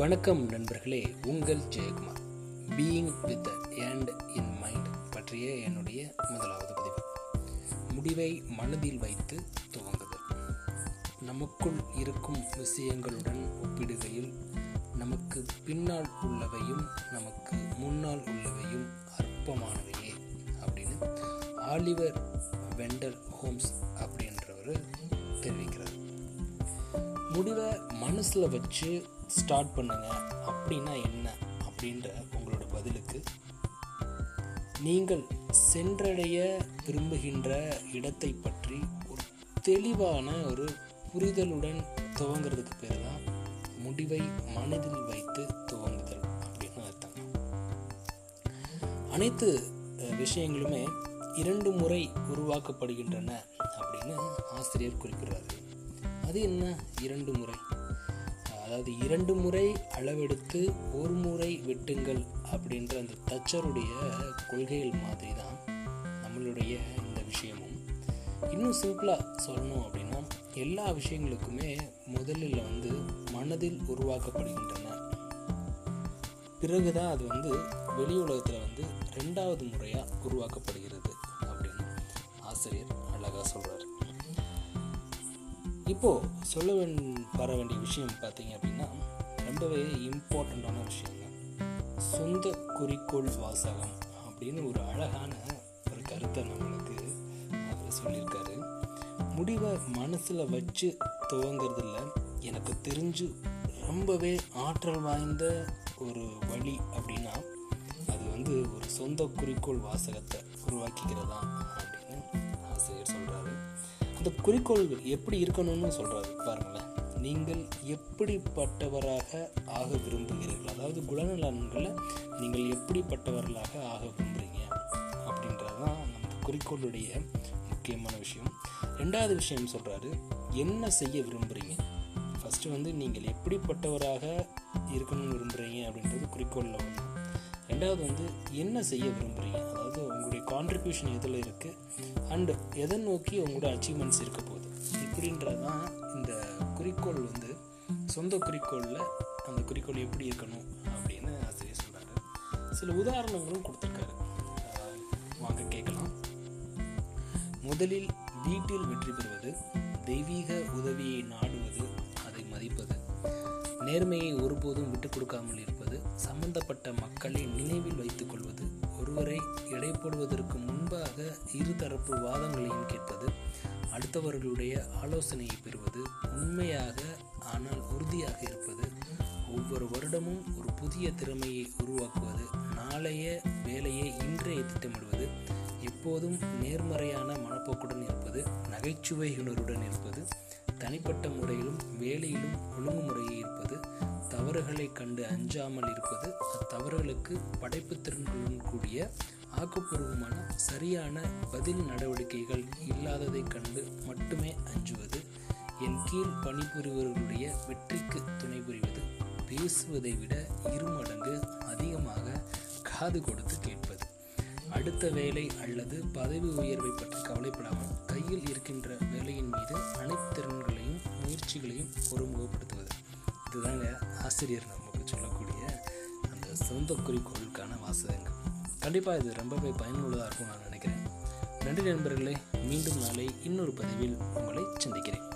வணக்கம் நண்பர்களே உங்கள் Jayakumar. Being with and in mind பற்றிய என்னுடைய முதலாவது பதிவு. முடிவை மனதில் வைத்து துவங்குதல். நமக்குள் இருக்கும் விஷயங்களுடன் ஒப்பிடுகையில் நமக்கு பின்னால் உள்ளவையும் நமக்கு முன்னால் உள்ளவையும் அற்பமானவையே அப்படின்னு ஆலிவர் வெண்டர் ஹோம்ஸ் அப்படின்றவர் தெரிவிக்கிறார். முடிவை மனசில் வச்சு ஸ்டார்ட் பண்ணுங்க. அப்படின்னா என்ன? அப்படின்ற உங்களோட பதிலுக்கு. நீங்கள் சென்றடைய விரும்புகின்ற இடத்தை பற்றி ஒரு தெளிவான ஒரு புரிதலுடன் துவங்கிறதுக்கு பேர் தான் முடிவை மனதில் வைத்து துவங்குதல் அப்படின்னு அர்த்தம். அனைத்து விஷயங்களுமே இரண்டு முறை உருவாக்கப்படுகின்றன அப்படின்னு ஆசிரியர் குறிப்பிடுறாரு. அது என்ன? இரண்டு முறை. அதாவது இரண்டு முறை அளவெடுத்து ஒரு முறை வெட்டுங்கள் அப்படின்ற அந்த தச்சருடைய கொள்கைகள் மாதிரி தான் நம்மளுடைய இந்த விஷயமும். இன்னும் சிம்பிளாக சொல்லணும் அப்படின்னா எல்லா விஷயங்களுக்குமே முதலில் வந்து மனதில் உருவாக்கப்படுகின்றன. பிறகுதான் அது வந்து வெளி உலகத்தில் வந்து ரெண்டாவது முறையாக உருவாக்கப்படுகிறது அப்படின்னு ஆசிரியர் அழகாக சொல்கிறார் இப்போது சொல்ல வர வேண்டிய விஷயம் பார்த்தீங்க அப்படின்னா ரொம்பவே இம்பார்ட்டண்ட்டான விஷயங்க. சொந்த குறிக்கோள் வாசகம் அப்படின்னு ஒரு அழகான ஒரு கருத்தை நம்மளுக்கு அவர் சொல்லியிருக்காரு. முடிவை மனசில் வச்சு துவங்கிறதுல எனக்கு தெரிஞ்சு ரொம்பவே ஆற்றல் வாய்ந்த ஒரு வழி அப்படின்னா அது வந்து ஒரு சொந்த குறிக்கோள் வாசகத்தை உருவாக்கிக்கிறதா அப்படின்னு ஆசிரியர் சொல்கிறாரு அந்த குறிக்கோள்கள் எப்படி இருக்கணும்னு சொல்கிறாரு பாருங்களேன். நீங்கள் எப்படிப்பட்டவராக ஆக விரும்புகிறீர்கள்? அதாவது குணநலன்களை நீங்கள் எப்படிப்பட்டவர்களாக ஆக விரும்புகிறீங்க அப்படின்றது தான் நம்ம குறிக்கோளுடைய முக்கியமான விஷயம். ரெண்டாவது விஷயம் சொல்கிறாரு என்ன செய்ய விரும்புகிறீங்க ஃபஸ்ட்டு வந்து நீங்கள் எப்படிப்பட்டவராக இருக்கணும்னு விரும்புகிறீங்க அப்படின்றது குறிக்கோளில் ஒன்று ரெண்டாவது வந்து என்ன செய்ய விரும்புகிறீங்க அதாவது கான்ட்ரிபியூஷன் எதில் இருக்குது அண்டு எதை நோக்கி உங்களோட அச்சீவ்மெண்ட்ஸ் இருக்க போகுது? இப்படின்றது தான் இந்த குறிக்கோள் வந்து சொந்த குறிக்கோளில் அந்த குறிக்கோள் எப்படி இருக்கணும் அப்படின்னு ஆசிரியர் சொல்கிறாரு சில உதாரணங்களும் கொடுத்துருக்காரு. வாங்க கேட்கலாம். முதலில் வீட்டில் வெற்றி பெறுவது தெய்வீக உதவியை நாடுவது அதை மதிப்பது. நேர்மையை ஒருபோதும் விட்டுக் கொடுக்காமல் இருப்பது சம்பந்தப்பட்ட மக்களை நினைவில் வைத்துக் கொள்வது ஒருவரை எடை போடுவதற்கு முன்பாக இருதரப்பு வாதங்களையும் கேட்பது அடுத்தவர்களுடைய ஆலோசனையை பெறுவது உண்மையாக ஆனால் உறுதியாக இருப்பது. ஒவ்வொரு வருடமும் ஒரு புதிய திறமையை உருவாக்குவது நாளைய வேலையை இன்றைய திட்டமிடுவது எப்போதும் நேர்மறையான மனப்போக்குடன் இருப்பது நகைச்சுவையுணருடன் இருப்பது தனிப்பட்ட முறையிலும் வேலையிலும் ஒழுங்குமுறையை இருப்பது தவறுகளை கண்டு அஞ்சாமல் இருப்பது அத்தவறுகளுக்கு படைப்பு திறன்களுடன் கூடிய ஆக்கப்பூர்வமான சரியான பதில் நடவடிக்கைகள் இல்லாததைக் கண்டு மட்டுமே அஞ்சுவது என் கீழ் பணிபுரிபவர்களுடைய வெற்றிக்கு துணை புரிவது பேசுவதை விட இருமடங்கு அதிகமாக காது கொடுத்து கேட்பது. அடுத்த வேலை அல்லது பதவி உயர்வை பற்றி கவலைப்படாமல் கையில் இருக்கின்ற வேலையின் மீது அனைத்து திறன்களையும் முயற்சிகளையும் ஒருமுகப்படுத்துவது. இதுதாங்க ஆசிரியர் நமக்கு சொல்லக்கூடிய அந்த சொந்த குறிக்கோளுக்கான வாசகங்கள். கண்டிப்பாக இது ரொம்பவே பயனுள்ளதாக இருக்கும் நான் நினைக்கிறேன். நன்றி நண்பர்களே மீண்டும் நாளை இன்னொரு பதிவில் உங்களை சந்திக்கிறேன்.